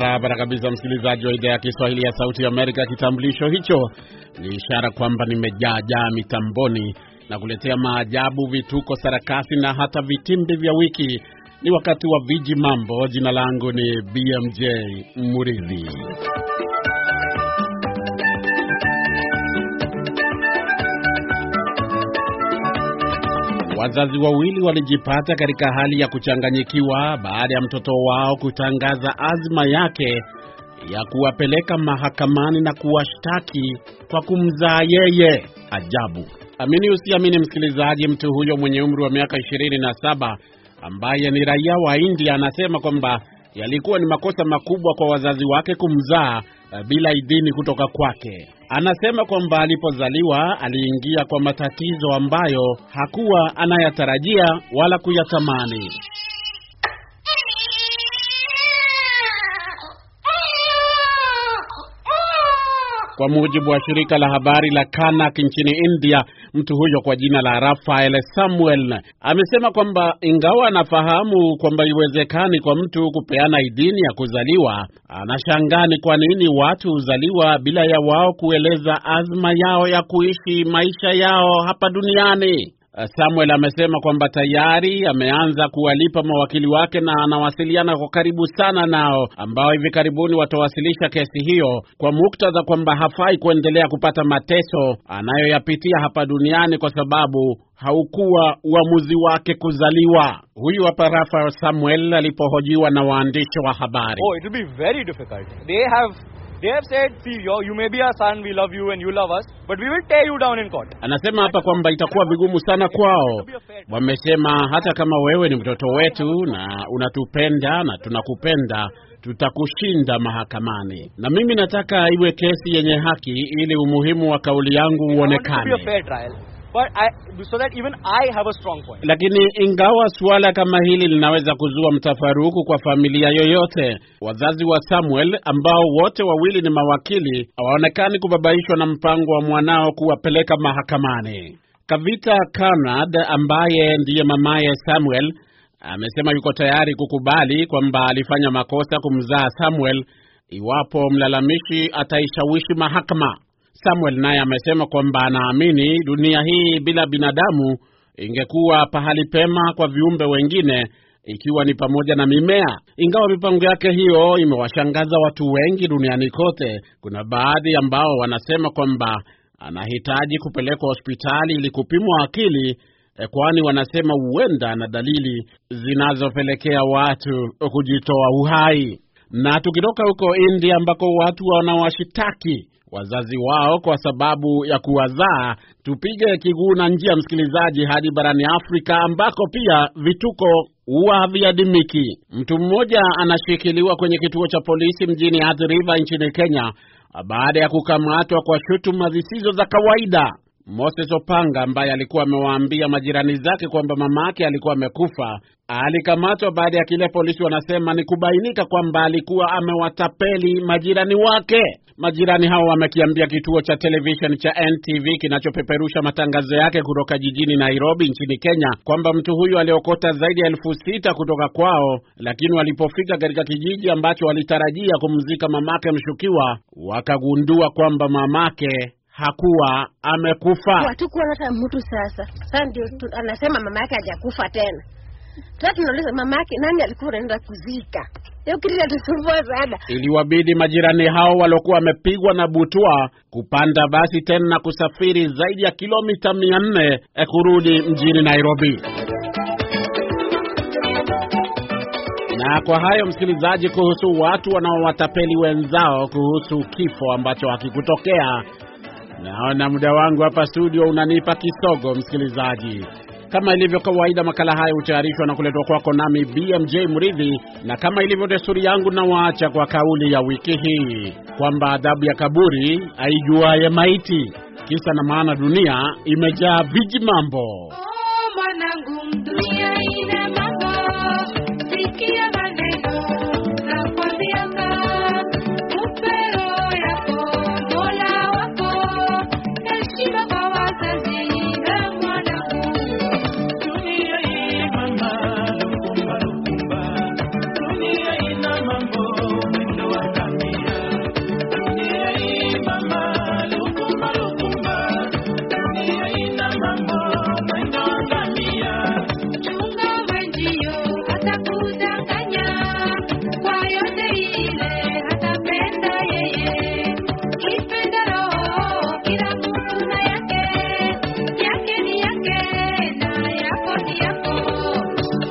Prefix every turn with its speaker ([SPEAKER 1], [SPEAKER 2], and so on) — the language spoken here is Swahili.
[SPEAKER 1] Barabara kabisa, msikilizaji wa idhaa ya Kiswahili ya Sauti ya Amerika. Kitambulisho hicho ni ishara kwamba nimejaajaa mitamboni na kuletea maajabu, vituko, sarakasi na hata vitimbi vya wiki. Ni wakati wa viji mambo. Jina langu ni BMJ Muridhi. Wazazi wawili walijipata katika hali ya kuchanganyikiwa baada ya mtoto wao kutangaza azma yake ya kuwapeleka mahakamani na kuwashtaki kwa kumzaa yeye. Ajabu! Amini usiamini, msikilizaji, mtu huyo mwenye umri wa miaka 27 ambaye ni raia wa India anasema kwamba yalikuwa ni makosa makubwa kwa wazazi wake kumzaa bila idhini kutoka kwake. Anasema kwamba alipozaliwa aliingia kwa matatizo ambayo hakuwa anayatarajia wala kuyatamani. Kwa mujibu wa shirika la habari la Kanak nchini India, mtu huyo kwa jina la Rafael Samuel amesema kwamba ingawa anafahamu kwamba iwezekani kwa mtu kupeana idhini ya kuzaliwa, anashangaa ni kwa nini watu huzaliwa bila ya wao kueleza azma yao ya kuishi maisha yao hapa duniani. Samuel amesema kwamba tayari ameanza kuwalipa mawakili wake na anawasiliana kwa karibu sana nao, ambao hivi karibuni watawasilisha kesi hiyo kwa muktadha kwamba hafai kuendelea kupata mateso anayoyapitia hapa duniani kwa sababu haukuwa uamuzi wake kuzaliwa. Huyu hapa Rafael Samuel alipohojiwa na waandishi wa habari.
[SPEAKER 2] Oh, it will be very difficult. They have They have said, see, you may be our son, we love you and you love us, but we will tear you down in court.
[SPEAKER 1] Anasema hapa kwamba itakuwa vigumu sana kwao. Wamesema hata kama wewe ni mtoto wetu na unatupenda na tunakupenda, tutakushinda mahakamani. Na mimi nataka iwe kesi yenye haki ili umuhimu wa kauli yangu uonekane.
[SPEAKER 2] But I, so that even I have a strong point.
[SPEAKER 1] Lakini ingawa suala kama hili linaweza kuzua mtafaruku kwa familia yoyote, wazazi wa Samuel ambao wote wawili ni mawakili hawaonekani kubabaishwa na mpango wa mwanao kuwapeleka mahakamani. Kavita Conrad ambaye ndiye mamaye Samuel amesema yuko tayari kukubali kwamba alifanya makosa kumzaa Samuel iwapo mlalamishi ataishawishi mahakama. Samuel naye amesema kwamba anaamini dunia hii bila binadamu ingekuwa pahali pema kwa viumbe wengine ikiwa ni pamoja na mimea. Ingawa mipango yake hiyo imewashangaza watu wengi duniani kote, kuna baadhi ambao wanasema kwamba anahitaji kupelekwa hospitali ili kupimwa akili, kwani wanasema huenda na dalili zinazopelekea watu kujitoa uhai. Na tukitoka huko India ambako watu wanawashitaki wazazi wao kwa sababu ya kuwazaa, tupige kiguu na njia, msikilizaji, hadi barani Afrika ambako pia vituko huwa haviadimiki. Mtu mmoja anashikiliwa kwenye kituo cha polisi mjini Athi River nchini Kenya baada ya kukamatwa kwa shutuma zisizo za kawaida. Moses Opanga ambaye alikuwa amewaambia majirani zake kwamba mamake alikuwa amekufa alikamatwa baada ya kile polisi wanasema ni kubainika kwamba alikuwa amewatapeli majirani wake. Majirani hao wamekiambia kituo cha televisheni cha NTV kinachopeperusha matangazo yake kutoka jijini Nairobi nchini Kenya kwamba mtu huyu aliokota zaidi ya elfu sita kutoka kwao, lakini walipofika katika kijiji ambacho walitarajia kumzika mamake mshukiwa, wakagundua kwamba mamake hakuwa amekufa.
[SPEAKER 3] Hatukuwa hata mtu sasa. Sasa ndio anasema mama yake hajakufa tena. Sasa tunauliza mama yake nani alikuwa anaenda kuzika?
[SPEAKER 1] Iliwabidi majirani hao waliokuwa wamepigwa na butwa kupanda basi tena na kusafiri zaidi ya kilomita mia nne kurudi mjini Nairobi. Na kwa hayo msikilizaji, kuhusu watu wanaowatapeli wenzao kuhusu kifo ambacho hakikutokea Naona muda wangu hapa studio unanipa kisogo, msikilizaji. Kama ilivyo kawaida, makala haya hutayarishwa na kuletwa kwako nami BMJ Mridhi, na kama ilivyo desturi yangu, nawaacha kwa kauli ya wiki hii kwamba adhabu ya kaburi haijuaye maiti. Kisa na maana, dunia imejaa viji mambo.